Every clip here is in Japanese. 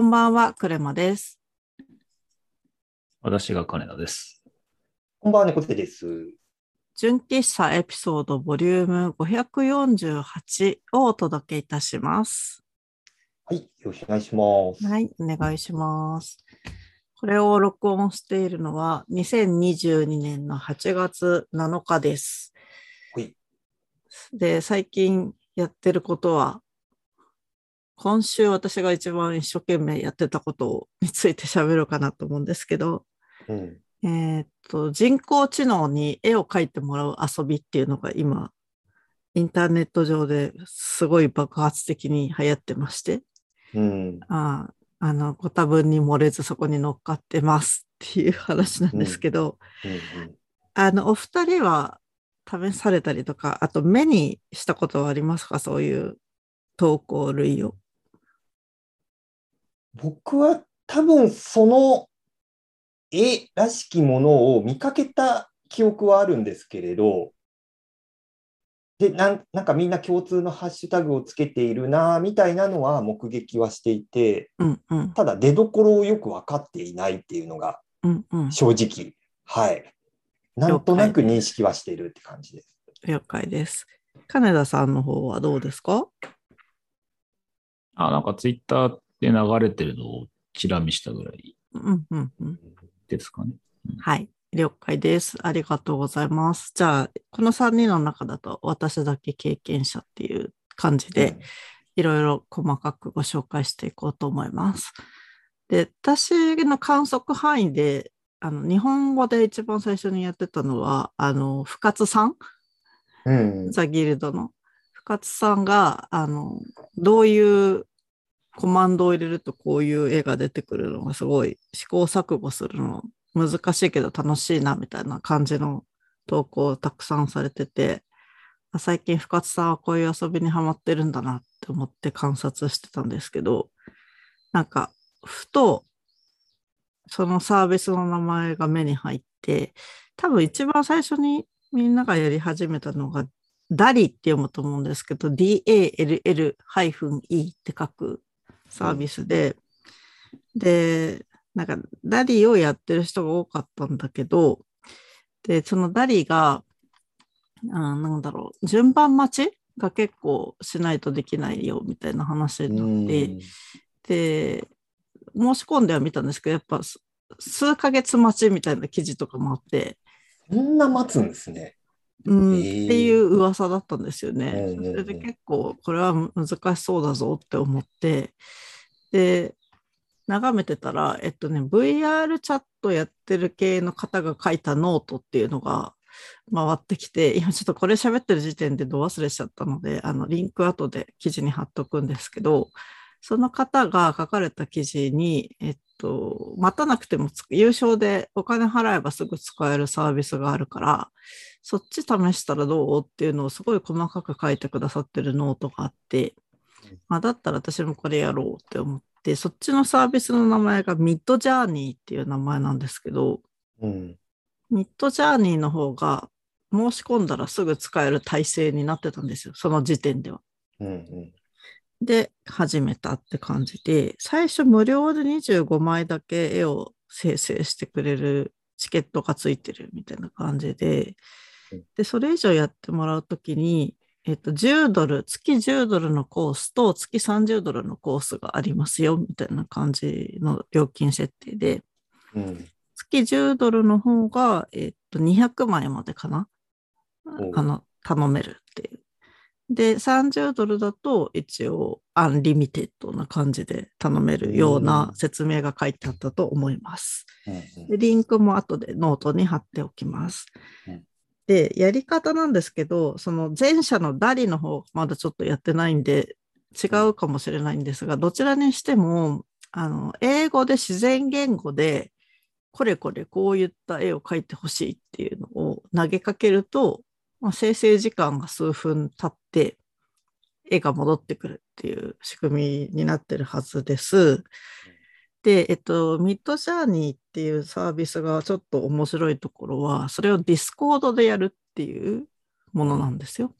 こんばんは、クレマです。私が金田です。こんばんは、猫背です。純喫茶エピソードボリューム548をお届けいたします。はい、よろしくお願いします。はい、お願いします。これを録音しているのは2022年の8月7日です。はいで、最近やってることは、今週私が一番一生懸命やってたことについて喋ろうかなと思うんですけど、うん。えーっと、人工知能に絵を描いてもらう遊びっていうのが今、インターネット上ですごい爆発的に流行ってまして、うん。あああの、ご多分に漏れずそこに乗っかってますっていう話なんですけど、うん。あの、お二人は試されたりとか、あと目にしたことはありますか？そういう投稿類を。僕は多分その絵らしきものを見かけた記憶はあるんですけれど、で、なんなんかみんな共通のハッシュタグをつけているな、みたいなのは目撃はしていて、うんうん、ただ出どころをよく分かっていないっていうのがうんうん。正直、はい。なんとなく認識はしているって感じです。了解です。金田さんの方はどうですか？あ、なんかツイッターで流れてるのをチラ見したぐらいうんうんうん。ですかね。はい。了解です。ありがとうございます。じゃあ、この3人の中だと私だけ経験者っていう感じで、いろいろ細かくご紹介していこうと思います。で、私の観測範囲で、あの、日本語で一番最初にやってたのは、あの、深津さん、うん。ザ・ギルドの深津さんが、あの、どういうコマンドを入れるとこういう絵が出てくるのがすごい試行錯誤するの難しいけど楽しいなみたいな感じの投稿をたくさんされてて、最近深津さんはこういう遊びにハマってるんだなって思って観察してたんですけど、なんか、ふと、そのサービスの名前が目に入って、多分一番最初にみんながやり始めたのが、ダリって読むと思うんですけど、DALL-E って書くサービスで、で、なんか、ダリをやってる人が多かったんだけど、で、そのダリが、あなんだろう、順番待ちが結構しないとできないよみたいな話になって、で、申し込んではみたんですけど、やっぱす数ヶ月待ちみたいな記事とかもあって、そんな待つんですね。うん、っていう噂だったんですよね。うんうんうん。それで結構これは難しそうだぞって思って、で、眺めてたら、えっとね、VR チャットやってる系の方が書いたノートっていうのが回ってきて、今ちょっとこれ喋ってる時点でど忘れしちゃったので、あの、リンク後で記事に貼っとくんですけど、その方が書かれた記事に、えっと、待たなくても有償でお金払えばすぐ使えるサービスがあるから、そっち試したらどう？っていうのをすごい細かく書いてくださってるノートがあってうん、まあ、だったら私もこれやろうって思って、そっちのサービスの名前が Midjourney っていう名前なんですけど、うん。 Midjourney の方が申し込んだらすぐ使える体制になってたんですよ、その時点では。うん。うん。で、始めたって感じで、最初無料で25枚だけ絵を生成してくれるチケットがついてるみたいな感じでうん、で、それ以上やってもらうときに、えっと、10ドル、月10ドルのコースと月30ドルのコースがありますよ、みたいな感じの料金設定で、うん。月10ドルの方が、えっと、200枚までかな？おあの、頼めるっていう。で、30ドルだと一応 unlimited な感じで頼めるような説明が書いてあったと思います。うん。でリンクも後でノートに貼っておきますうん。で、やり方なんですけど、その前者の DALL-E の方、まだちょっとやってないんで、違うかもしれないんですが、どちらにしても、あの、英語で自然言語で、これこれこういった絵を描いてほしいっていうのを投げかけると、まあ、生成時間が数分経って、絵が戻ってくるっていう仕組みになってるはずです。で、えっと、 Midjourney っていうサービスがちょっと面白いところは、それを Discord でやるっていうものなんですよ。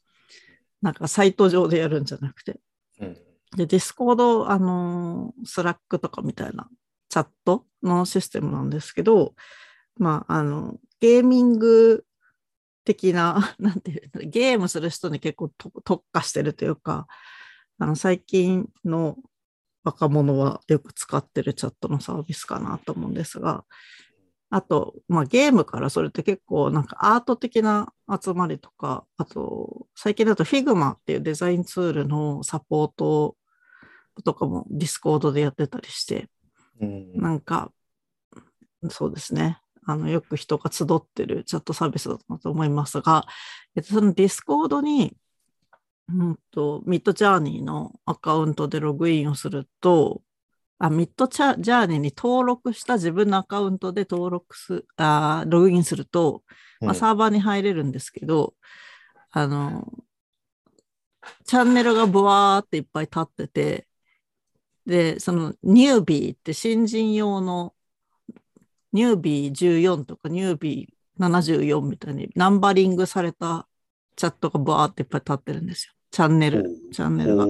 なんかサイト上でやるんじゃなくて。うん。で、 Discord、あの、 Slack とかみたいなチャットのシステムなんですけど、まあ、あの、ゲーミング的な、なんていうの、ゲームする人に結構特化してるというか、あの、最近の若者はよく使ってるチャットのサービスかなと思うんですが、あと、まあ、ゲームからそれって結構なんかアート的な集まりとか、あと、最近だと Figma っていうデザインツールのサポートとかも Discord でやってたりして、うん、なんか、そうですね。あの、よく人が集ってるチャットサービスだと思いますが、えっと、その Discord に、うんと、 Midjourney のアカウントでログインをすると、あ Midjourney に登録した自分のアカウントで登録す、あログインすると、まあ、サーバーに入れるんですけど、うん、あの、チャンネルがブワーっていっぱい立ってて、で、その newbie って新人用の newbie 14とか newbie 74みたいにナンバリングされたチャットがブワーっていっぱい立ってるんですよ。チャンネル、チャンネルが。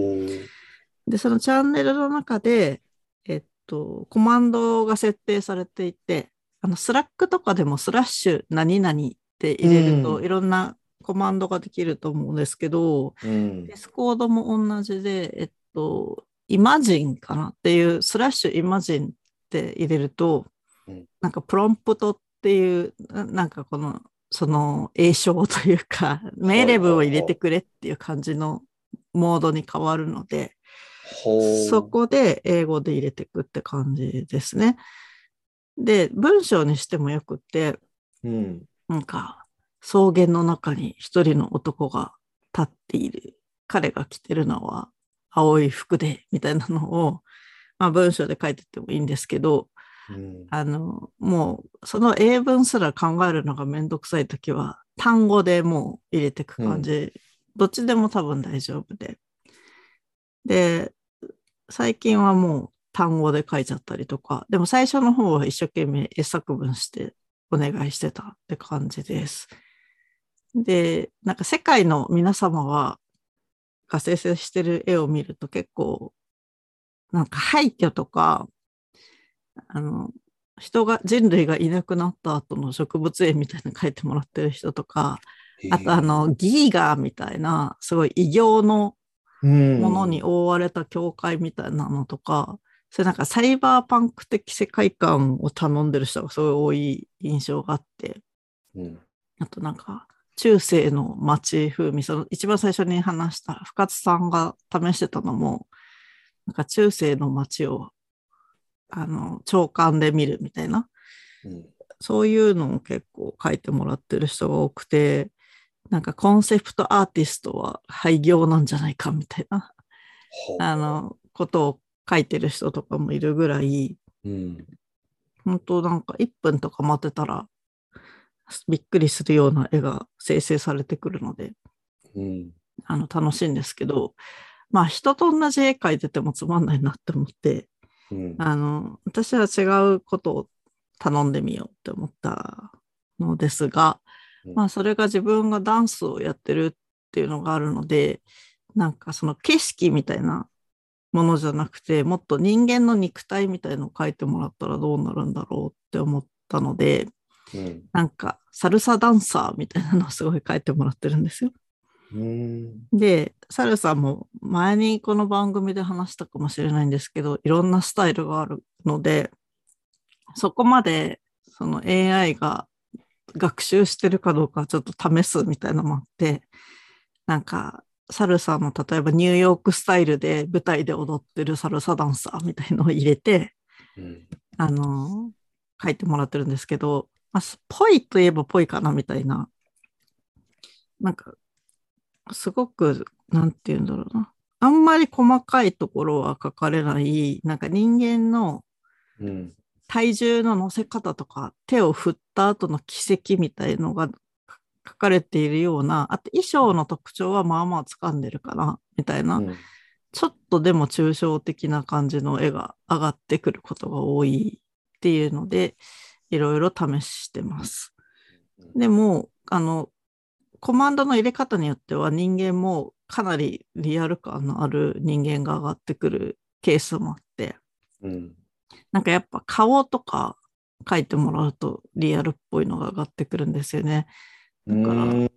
で、そのチャンネルの中で、えっと、コマンドが設定されていて、あの、 Slack とかでもスラッシュ何々って入れると、いろんなコマンドができると思うんですけど、うん、 Discord も同じで、えっと、 imagine かなっていう、 slash imagine って入れると、うん、なんかプロンプトっていう、なんかこの、その詠唱というか、命令文を入れてくれっていう感じのモードに変わるので、そこで英語で入れていくって感じですね。で、文章にしてもよくて、うん、なんか、草原の中に一人の男が立っている。彼が着てるのは青い服で、みたいなのを、まあ文章で書いててもいいんですけど、うん、あの、もう、その英文すら考えるのがめんどくさいときは、単語でもう入れていく感じ、うん、どっちでも多分大丈夫で。で、最近はもう単語で書いちゃったりとか、でも最初の方は一生懸命絵作文してお願いしてたって感じです。で、なんか世界の皆様は、が生成してる絵を見ると結構、なんか廃墟とか、あの、人が、人類がいなくなった後の植物園みたいなの描いてもらってる人とか、あとあの、ギーガーみたいな、すごい異形のものに覆われた教会みたいなのとか、それなんかサイバーパンク的世界観を頼んでる人がすごい多い印象があって、うん、あとなんか中世の街風味、その一番最初に話した深津さんが試してたのも、なんか中世の街をあの長官で見るみたいな、うん、そういうのを結構書いてもらってる人が多くて、なんかコンセプトアーティストは廃業なんじゃないかみたいな、あの、ことを書いてる人とかもいるぐらい、うん、本当なんか1分とか待ってたらびっくりするような絵が生成されてくるので、うん、あの楽しいんですけど、まあ人と同じ絵描いててもつまんないなって思って、うん、あの私は違うことを頼んでみようって思ったのですが、まあそれが自分がダンスをやってるっていうのがあるので、なんかその景色みたいなものじゃなくて、もっと人間の肉体みたいのを描いてもらったらどうなるんだろうって思ったので、うん、なんかサルサダンサーみたいなのをすごい描いてもらってるんですよ。で、サルサも前にこの番組で話したかもしれないんですけど、いろんなスタイルがあるので、そこまでその AI が学習してるかどうかちょっと試すみたいなのもあって、なんか、サルサの例えばニューヨークスタイルで舞台で踊ってるサルサダンサーみたいのを入れて、うん、あの、書いてもらってるんですけど、まあ、ぽいといえばぽいかなみたいな、なんか、すごく、なんて言うんだろうな。あんまり細かいところは書かれない、なんか人間の体重の乗せ方とか、手を振った後の軌跡みたいのが書かれているような、あと衣装の特徴はまあまあ掴んでるかな、みたいな、うん、ちょっとでも抽象的な感じの絵が上がってくることが多いっていうので、いろいろ試してます。でも、あの、コマンドの入れ方によっては人間もかなりリアル感のある人間が上がってくるケースもあって、うん。なんかやっぱ顔とか書いてもらうとリアルっぽいのが上がってくるんですよね。だからうん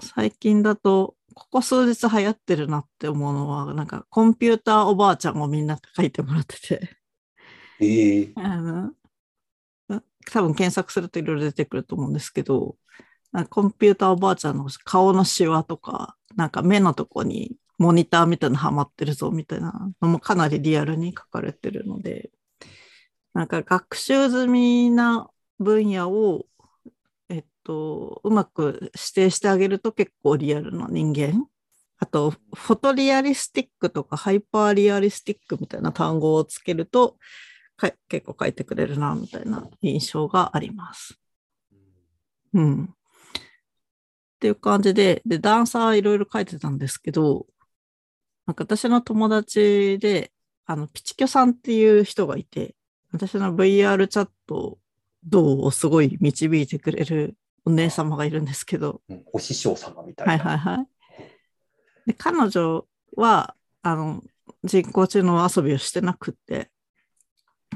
最近だと、ここ数日流行ってるなって思うのは、なんかコンピューターおばあちゃんをみんな書いてもらってて、ええあの多分検索するといろいろ出てくると思うんですけど、コンピューターおばあちゃんの顔のシワとか、なんか目のとこにモニターみたいなのはまってるぞみたいなのもかなりリアルに書かれてるので、なんか学習済みな分野を、えっと、うまく指定してあげると結構リアルな人間。あと、フォトリアリスティックとかハイパーリアリスティックみたいな単語をつけると、か結構書いてくれるな、みたいな印象があります。うん。っていう感じで、で、ダンサーいろいろ書いてたんですけど、なんか私の友達で、あの、ピチキョさんっていう人がいて、私の VR チャットどうをすごい導いてくれるお姉様がいるんですけど、うんお師匠様みたはいいな。はいはい。で、彼女は、あの、人工知能遊びをしてなくって、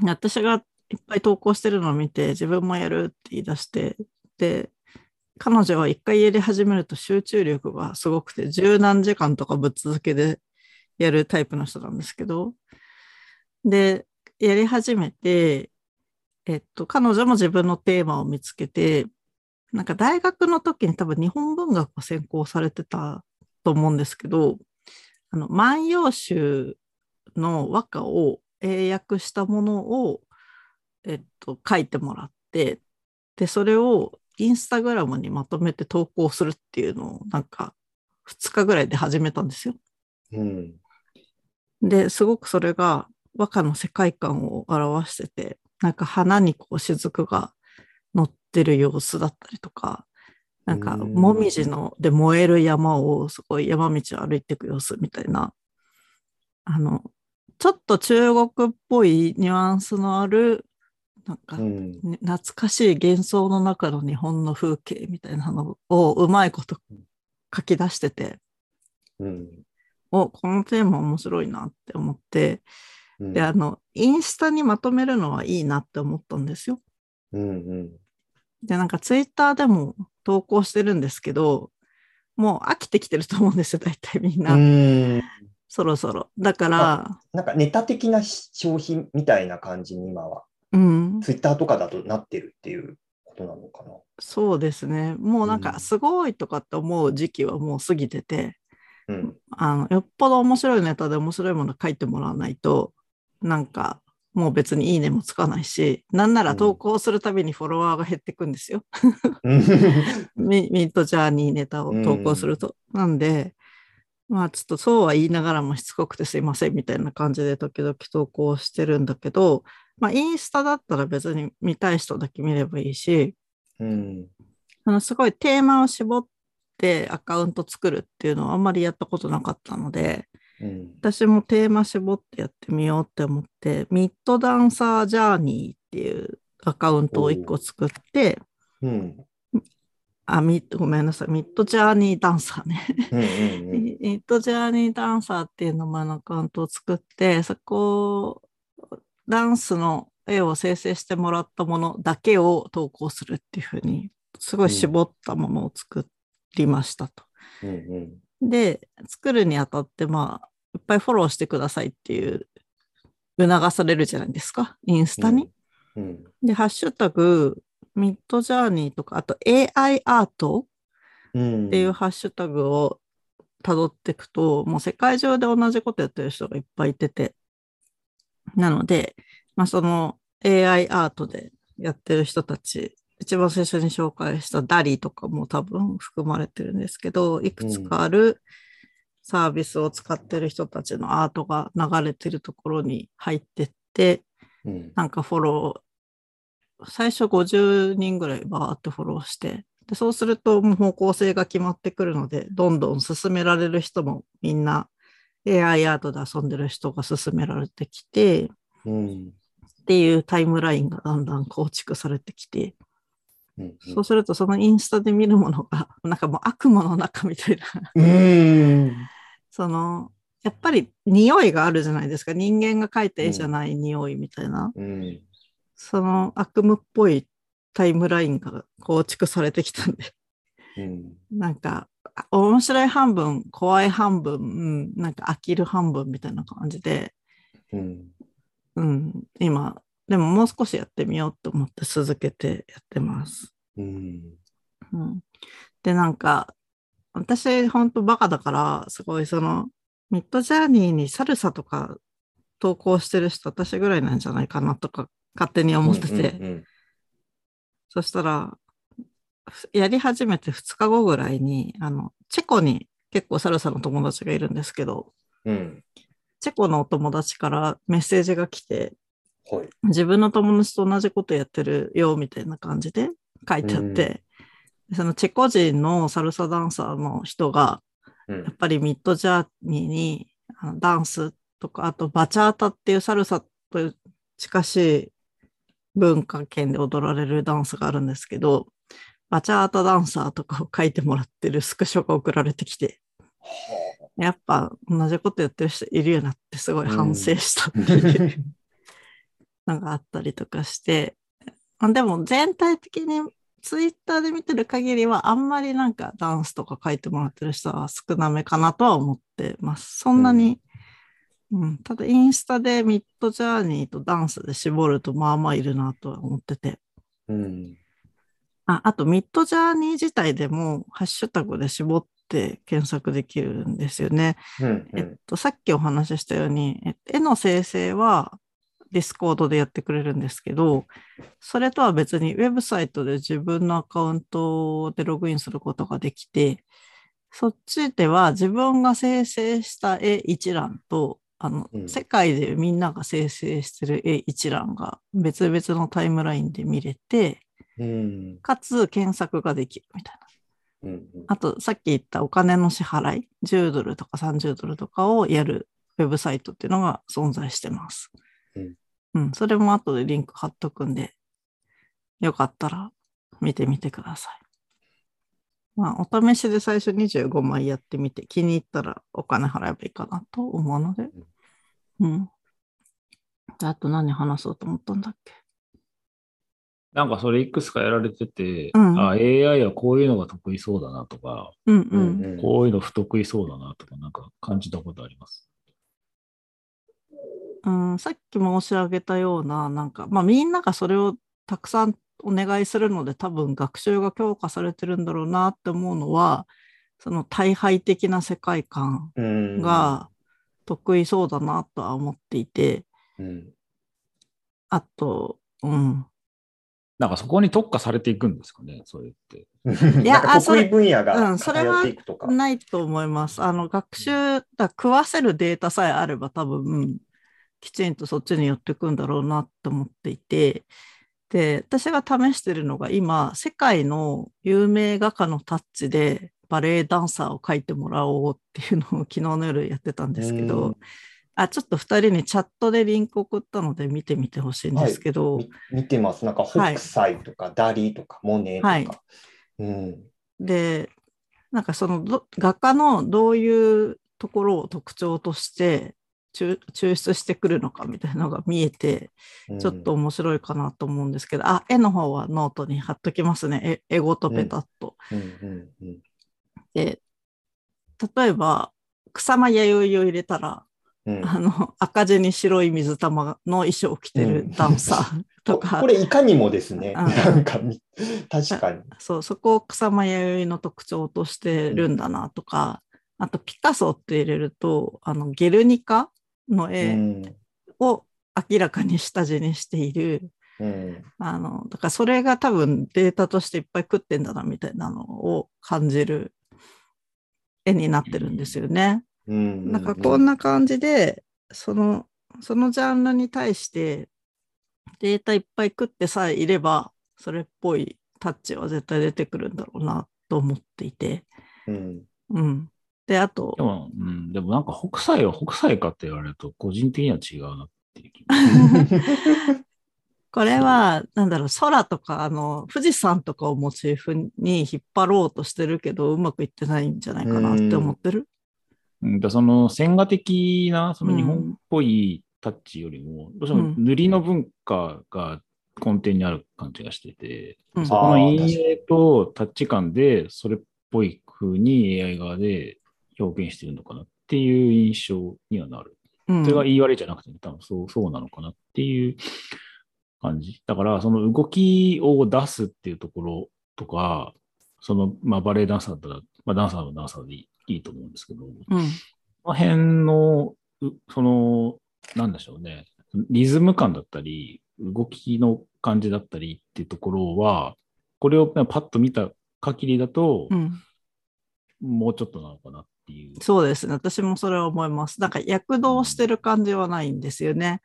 私がいっぱい投稿してるのを見て、自分もやるって言い出して、で、彼女は一回やり始めると集中力がすごくて、十何時間とかぶっ続けでやるタイプの人なんですけど、で、やり始めて、えっと、彼女も自分のテーマを見つけて、なんか大学の時に多分日本文学を専攻されてたと思うんですけど、あの、万葉集の和歌を英訳したものを、えっと、書いてもらって、で、それをインスタグラムにまとめて投稿するっていうのを、なんか、2日ぐらいで始めたんですよ。うん。で、すごくそれが和歌の世界観を表してて、なんか花にこう雫が乗ってる様子だったりとか、なんかうんもみじので燃える山をすごい山道を歩いていく様子みたいな、あの、ちょっと中国っぽいニュアンスのある、なんか、うん。ね懐かしい幻想の中の日本の風景みたいなのをうまいこと書き出してて、うん。お、このテーマ面白いなって思って、うんで、あの、インスタにまとめるのはいいなって思ったんですよ。うんうん。で、なんかツイッターでも投稿してるんですけど、もう飽きてきてると思うんですよ、大体みんな。うん。そろそろ。だから、なんかネタ的な商品みたいな感じに今は、うん、ツイッターとかだとなってるっていうことなのかな。そうですね。もうなんかうんすごいとかって思う時期はもう過ぎてて、うん。あの、よっぽど面白いネタで面白いもの書いてもらわないと、なんか、もう別にいいねもつかないし、なんなら投稿するたびにフォロワーが減ってくんですよ。ミミッドジャーニーネタを投稿すると。なんで、まあちょっとそうは言いながらもしつこくてすいませんみたいな感じで時々投稿してるんだけど、まあインスタだったら別に見たい人だけ見ればいいし、うん。あのすごいテーマを絞ってアカウント作るっていうのはあんまりやったことなかったので、うん。私もテーマ絞ってやってみようって思って、ミッドダンサージャーニーっていうアカウントを1個作って、うん。あ、ミごめんなさい、ミッドジャーニーダンサーね。うん。うん。ミッドジャーニーダンサーっていう名前のアカウントを作って、そこ、ダンスの絵を生成してもらったものだけを投稿するっていうふうに、すごい絞ったものを作りましたと。うん。で、作るにあたって、まあ、いっぱいフォローしてくださいっていう、促されるじゃないですか、インスタに。うん。で、ハッシュタグ、ミッドジャーニーとか、あと AI アートうん。っていうハッシュタグを辿っていくと、もう世界中で同じことやってる人がいっぱいいてて、なので、まあ、その AI アートでやってる人たち、一番最初に紹介したダリとかも多分含まれてるんですけど、いくつかあるサービスを使ってる人たちのアートが流れてるところに入ってって、うん。なんかフォロー、最初50人ぐらいバーってフォローして、でそうするともう方向性が決まってくるので、どんどん進められる人もみんな AI アートで遊んでる人が進められてきて、うん。っていうタイムラインがだんだん構築されてきて、うんそうするとそのインスタで見るものが、なんかもう悪夢の中みたいな。その、やっぱり匂いがあるじゃないですか。人間が描いた絵じゃない匂いみたいな。うん。その悪夢っぽいタイムラインが構築されてきたんで、うん。なんか、あ面白い半分、怖い半分、うんなんか飽きる半分みたいな感じで、うん。うん、今、でももう少しやってみようと思って続けてやってます。うん。うん、で、なんか、私、本当バカだから、すごいその、ミッドジャーニーにサルサとか投稿してる人、私ぐらいなんじゃないかなとか、勝手に思ってて、うんそしたら、ふやり始めて2日後ぐらいに、あの、チェコに結構サルサの友達がいるんですけど、うん。チェコのお友達からメッセージが来て、はい。自分の友達と同じことやってるよみたいな感じで書いてあって、そのチェコ人のサルサダンサーの人が、うんやっぱりミッドジャーニーにあのダンスとか、あとバチャータっていうサルサと近しい文化圏で踊られるダンスがあるんですけど、バチャータダンサーとかを書いてもらってるスクショが送られてきて、はやっぱ同じことやってる人いるよなってすごい反省した。っていうのが あったりとかして、あでも全体的にツイッターで見てる限りはあんまりなんかダンスとか書いてもらってる人は少なめかなとは思ってます。そんなに、うん。ただインスタで Midjourney とダンスで絞るとまあまあいるなとは思ってて。うん。ああと Midjourney 自体でもハッシュタグで絞って検索できるんですよね。うん。えっと、さっきお話ししたように、え絵の生成は Discord でやってくれるんですけど、それとは別にウェブサイトで自分のアカウントでログインすることができて、そっちでは自分が生成した絵一覧と、あの、うん世界でみんなが生成してる絵一覧が別々のタイムラインで見れて、うん。かつ検索ができるみたいな。うん。あと、さっき言ったお金の支払い、10ドルとか30ドルとかをやるウェブサイトっていうのが存在してます。うん。うん、それも後でリンク貼っとくんで、よかったら見てみてください。まあ、お試しで最初25枚やってみて、気に入ったらお金払えばいいかなと思うので。うん。であと何話そうと思ったんだっけ？なんかそれいくつかやられてて、うんあ、AI はこういうのが得意そうだなとか、うんう。うんん。こういうの不得意そうだなとか、なんか感じたことあります？うん、さっき申し上げたような、なんか、まあみんながそれをたくさんお願いするので、多分学習が強化されてるんだろうなって思うのは、その大敗的な世界観うん。が得意そうだなとは思っていて、うん。あと、うん。なんかそこに特化されていくんですかね、それって。いや得意分野うがんそれは偏っていくとか。ないと思います。あの、学習、だ食わせるデータさえあれば多分、きちんとそっちに寄ってくんだろうなって思っていて、で、私が試してるのが今、世界の有名画家のタッチでバレエダンサーを描いてもらおうっていうのを昨日の夜やってたんですけうどん、あ、ちょっと2人にチャットでリンク送ったので見てみてほしいんですけど、み見てます。なんか北斎とかダリとかモネとか。はいうん。で、なんかそのど画家のどういうところを特徴として抽抽出してくるのかみたいなのが見えて、うんちょっと面白いかなと思うんですけど、あ、絵の方はノートに貼っときますね。絵絵ごとペタッと。うんうんうんで、例えば、草間弥生を入れたら、うん。あの、赤地に白い水玉の衣装を着てるうん。ダンサー とか、ここれいかにもですね。うん。なんかみ確かに。そう、そこを草間弥生の特徴としてるんだなとか、あとピカソって入れると、あの、ゲルニカのう絵ん。を明らかに下地にしている、うん。あの、だからそれが多分データとしていっぱい食ってんだなみたいなのを感じる絵になってるんですよね。うんなんかこんな感じで、その、そのジャンルに対してデータいっぱい食ってさえいれば、それっぽいタッチは絶対出てくるんだろうなと思っていて。うんうん。で、あとで、も、うん、でもなんか北斎は北斎かって言われると、個人的には違うなっていう気が。これは、なんだろう、空とか、あの、富士山とかをモチーフに引っ張ろうとしてるけど、うまくいってないんじゃないかなって思ってる。うんだその線画的な、その日本っぽいタッチよりも、どうしても塗りの文化が根底にある感じがしてて、うん。そこの陰影とタッチ感で、それっぽい風に AI 側で表現してるのかなっていう印象にはなる。うん。それが言い悪いじゃなくて、多分そうそうなのかなっていう感じ。だから、その動きを出すっていうところとか、その、まあ、バレエダンサーだったら、まあ、ダンサーはダンサーでいいいいと思うんですけど、うん。この辺の、うその、なんでしょうね、リズム感だったり、動きの感じだったりっていうところは、これをパッと見た限りだとう、ん。もうちょっとなのかなっていう。そうですね。私もそれは思います。なんか躍動してる感じはないんですよね。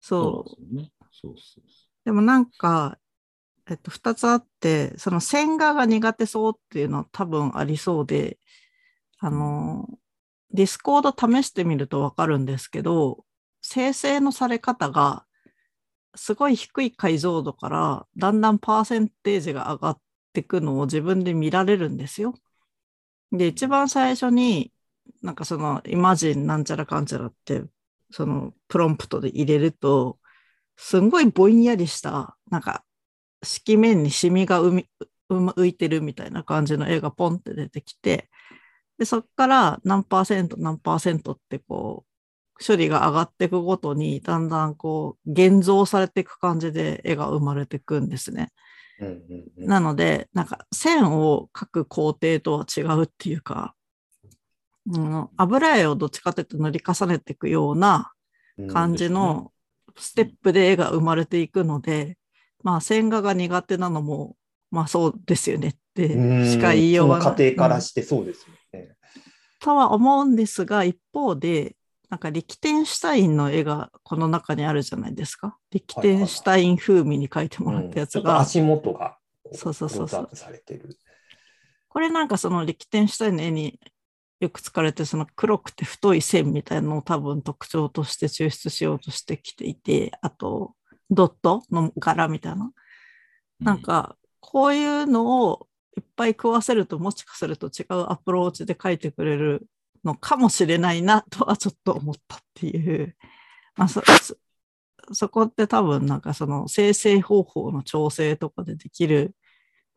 そう。そね。そうそうでもなんか、えっと、二つあって、その線画が苦手そうっていうのは多分ありそうで、あの、 Discord 試してみるとわかるんですけど、生成のされ方が、すごい低い解像度から、だんだんパーセンテージが上がっていくのを自分で見られるんですよ。で、一番最初に、なんかその、イマジンなんちゃらかんちゃらって、その、プロンプトで入れると、すんごいぼんやりした、なんか、色面にシミが浮いてるみたいな感じの絵がポンって出てきて、で、そっから何パーセント何パーセントってこう、処理が上がっていくごとに、だんだんこう、現像されていく感じで絵が生まれていくんですね。うんうんうん。なので、なんか線を描く工程とは違うっていうか、うん、油絵をどっちかというと塗り重ねていくような感じのステップで絵が生まれていくので、まあ線画が苦手なのも、まあそうですよね。ってうんしか言いようがない。その過程からうんしてそうですよね。とは思うんですが、一方で、なんかリキテンシュタインの絵がこの中にあるじゃないですか。リキテンシュタイン風味に描いてもらったやつが、うんちょっと足元がこそうそうそうそう。これなんかそのリキテンシュタインの絵によく使われてるその黒くて太い線みたいなのを多分特徴として抽出しようとしてきていて、あとドットの柄みたいな。なんかこういうのをいっぱい食わせるともしかすると違うアプローチで描いてくれるのかもしれないなとはちょっと思ったっていう。まあ、そそそこって多分なんかその生成方法の調整とかでできる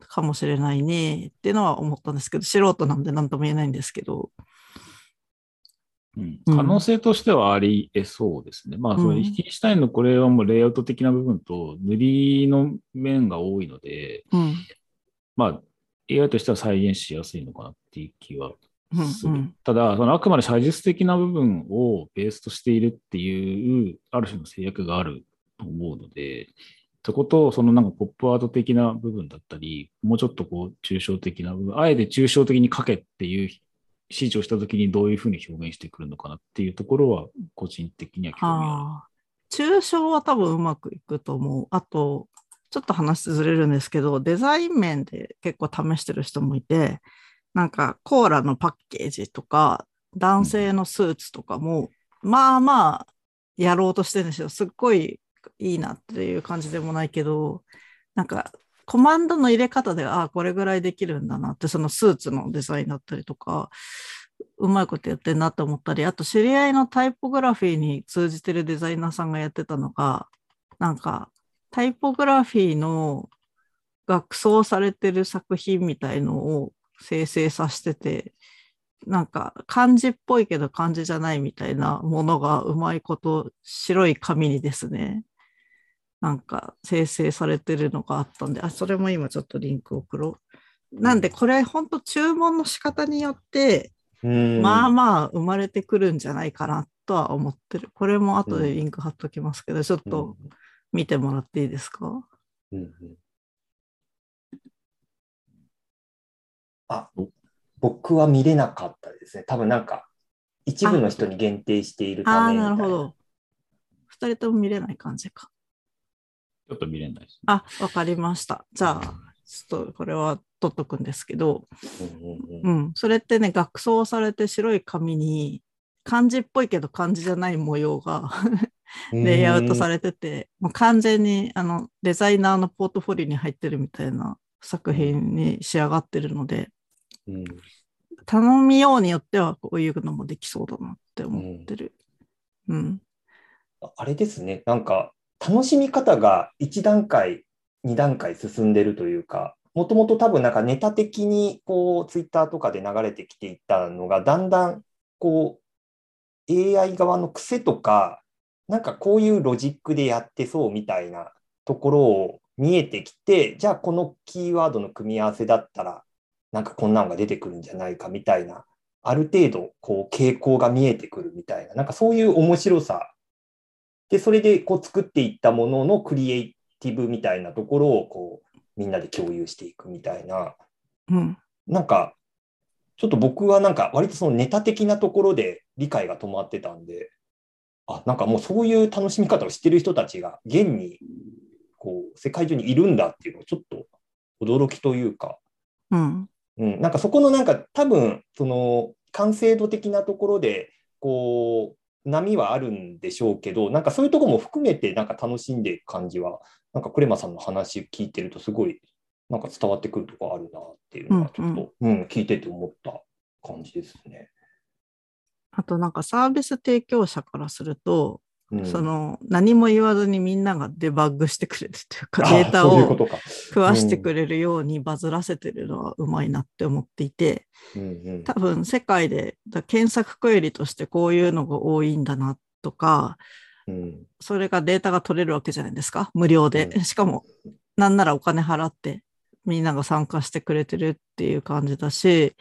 かもしれないねっていうのは思ったんですけど、素人なんで何とも言えないんですけど。うんうん可能性としてはあり得そうですね。まあ、そのうんリキシュタインのこれはもうレイアウト的な部分と塗りの面が多いので、うん。まあ、AI としては再現しやすいのかなっていう気はうんする。うんただ、そのあくまで写実的な部分をベースとしているっていう、ある種の制約があると思うので、そこと、そのなんかポップアート的な部分だったり、もうちょっとこう、抽象的な部分、あえて抽象的に書けっていう指示をしたときにどういうふうに表現してくるのかなっていうところは、個人的には興味あああ。抽象は多分うまくいくと思う。あと、ちょっと話ずれるんですけど、デザイン面で結構試してる人もいて、なんかコーラのパッケージとか、男性のスーツとかも、まあまあ、やろうとしてるんですよ。すっごいいいなっていう感じでもないけど、なんか、コマンドの入れ方で、ああ、これぐらいできるんだなって、そのスーツのデザインだったりとか、うまいことやってんなと思ったり、あと知り合いのタイポグラフィーに通じてるデザイナーさんがやってたのが、なんかタイポグラフィーの学装されてる作品みたいのを生成させてて、なんか漢字っぽいけど漢字じゃないみたいなものがうまいこと白い紙にですね、なんか生成されてるのがあったんで、あ、それも今ちょっとリンク送ろう。なんでこれ本当注文の仕方によって、うんまあまあ生まれてくるんじゃないかなとは思ってる。これも後でリンク貼っときますけど、ちょっと見てもらっていいですか、うんうんあお、僕は見れなかったですね。多分なんか、一部の人に限定しているああー、ためみたなないるほど。二人とも見れない感じか。ちょっと見れないです、ね。あ、わかりました。じゃあ、ちょっとこれは取っとくんですけど、うんうんううんん、それってね、学装されて白い紙に漢字っぽいけど漢字じゃない模様がレイアウトされれてて、もう完全にあのデザイナーのポートフォリオに入ってるみたいな作品に仕上がってるので、うん頼みようによってはこういうのもできそうだなって思ってる。うん。あれですね、なんか楽しみ方が1段階、2段階進んでるというか、もともと多分なんかネタ的にこうツイッターとかで流れてきていったのが、だんだんこう AI 側の癖とか、なんかこういうロジックでやってそうみたいなところを見えてきて、じゃあこのキーワードの組み合わせだったら、なんかこんなのが出てくるんじゃないかみたいな、ある程度こう傾向が見えてくるみたいな、なんかそういう面白さで、それでこう作っていったもののクリエイティブみたいなところをこうみんなで共有していくみたいな、うん。なんかちょっと僕はなんか割とそのネタ的なところで理解が止まってたんで、あ、なんかもうそういう楽しみ方をしてる人たちが現にこう世界中にいるんだっていうのをちょっと驚きというか、うん。うん、なんかそこのなんか多分その完成度的なところでこう波はあるんでしょうけどなんかそういうところも含めてなんか楽しんでいく感じはなんかクレマさんの話聞いてるとすごいなんか伝わってくるところあるなっていうのがちょっと、うん聞いてて思った感じですね。あとなんかサービス提供者からすると、うん、その何も言わずにみんながデバッグしてくれるというかあデータを。食わしてくれるようにバズらせてるのはうまいなって思っていて、うんうん。多分世界でだ検索クエリとしてこういうのが多いんだなとか、うん。それがデータが取れるわけじゃないですか、無料で。うん。しかも、なんならお金払ってみんなが参加してくれてるっていう感じだし、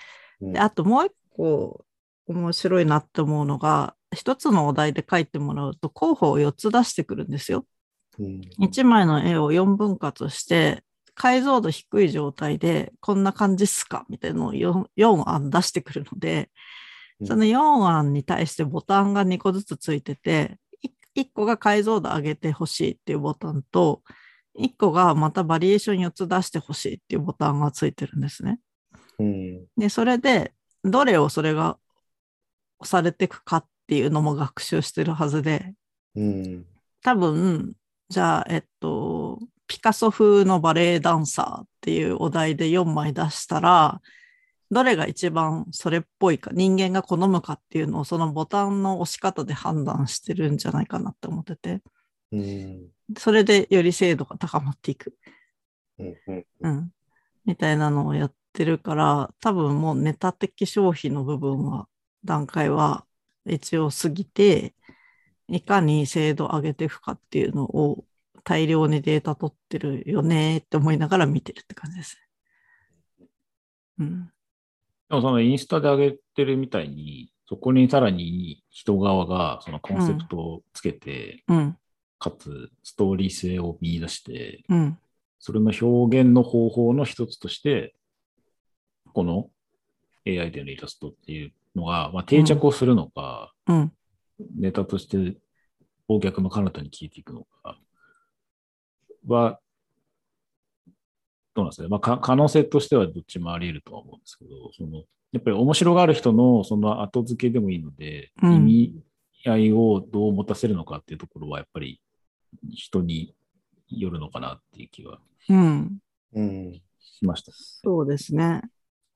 あともう一個面白いなって思うのが、一つのお題で書いてもらうと候補を4つ出してくるんですよ。うん1枚の絵を4分割して、解像度低い状態でこんな感じっすか？みたいなのを 4, 4案出してくるので、うんその4案に対してボタンが2個ずつついてて、1個が解像度上げてほしいっていうボタンと、1個がまたバリエーション4つ出してほしいっていうボタンがついてるんですね。うんで、それで、どれをそれが押されていくかっていうのも学習してるはずで、うん。多分、じゃあ、えっと、ピカソ風のバレエダンサーっていうお題で4枚出したら、どれが一番それっぽいか、人間が好むかっていうのをそのボタンの押し方で判断してるんじゃないかなって思ってて、うん。それでより精度が高まっていく。うんうん。うん。みたいなのをやってるから、多分もうネタ的消費の部分は、段階は一応過ぎて、いかに精度上げていくかっていうのを大量にデータ取ってるよねって思いながら見てるって感じですね。うん。でもそのインスタで上げてるみたいに、そこにさらに人側がそのコンセプトをつけて、うん。かつストーリー性を見出して、うん。それの表現の方法の一つとして、この AI でのイラストっていうのが、まあ、定着をするのか、うん。ネタとしてお客の彼方に聞いていくのかは、どうなんですかね。まあ、か可能性としてはどっちもあり得るとは思うんですけど、その、やっぱり面白がある人のその後付けでもいいので、うん意味合いをどう持たせるのかっていうところは、やっぱり人によるのかなっていう気はうん。うんしました。そうですね。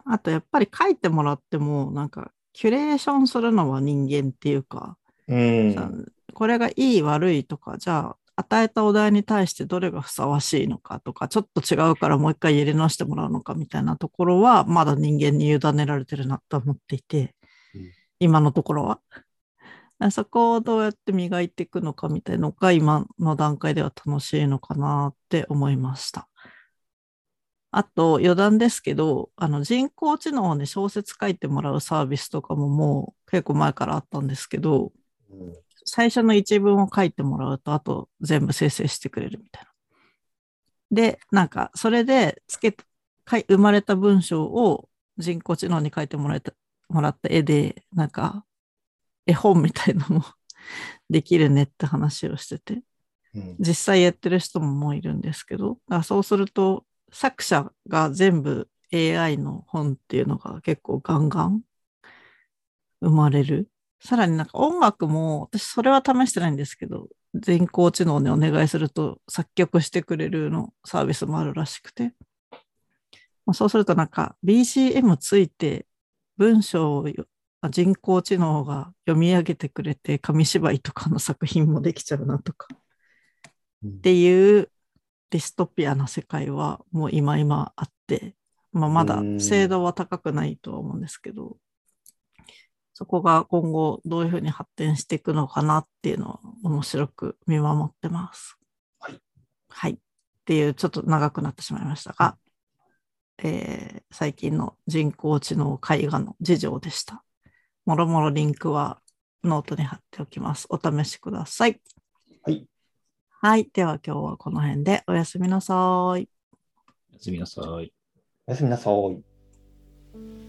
あとやっぱり書いてもらっても、なんか、キュレーションするのは人間っていうか、うんさこれがいい悪いとか、じゃあ与えたお題に対してどれがふさわしいのかとか、ちょっと違うからもう一回入れ直してもらうのかみたいなところは、まだ人間に委ねられてるなと思っていて、うん今のところは。そこをどうやって磨いていくのかみたいなのが今の段階では楽しいのかなって思いました。あと余談ですけど、あの人工知能で小説書いてもらうサービスとかももう結構前からあったんですけど、うん。最初の一文を書いてもらうと、あと全部生成してくれるみたいな。で、なんか、それでつけ、生まれた文章を人工知能に書いてもらえた、もらった絵で、なんか、絵本みたいなのも できるねって話をしてて、うん。実際やってる人ももういるんですけど、そうすると、作者が全部 AI の本っていうのが結構ガンガン生まれる。さらになんか音楽も、私それは試してないんですけど、人工知能にお願いすると作曲してくれるのサービスもあるらしくて、まあ、そうするとなんか BGM ついて文章をよ人工知能が読み上げてくれて紙芝居とかの作品もできちゃうなとか。っていうディストピアな世界はもう今今あって、まあ、まだ精度は高くないとは思うんですけど、そこが今後どういうふうに発展していくのかなっていうのを面白く見守ってます。はい。はい。っていうちょっと長くなってしまいましたが、えー最近の人工知能絵画の事情でした。もろもろリンクはノートに貼っておきます。お試しください。はい。はい。では今日はこの辺でおやすみなさい。おやすみなさい。おやすみなさい。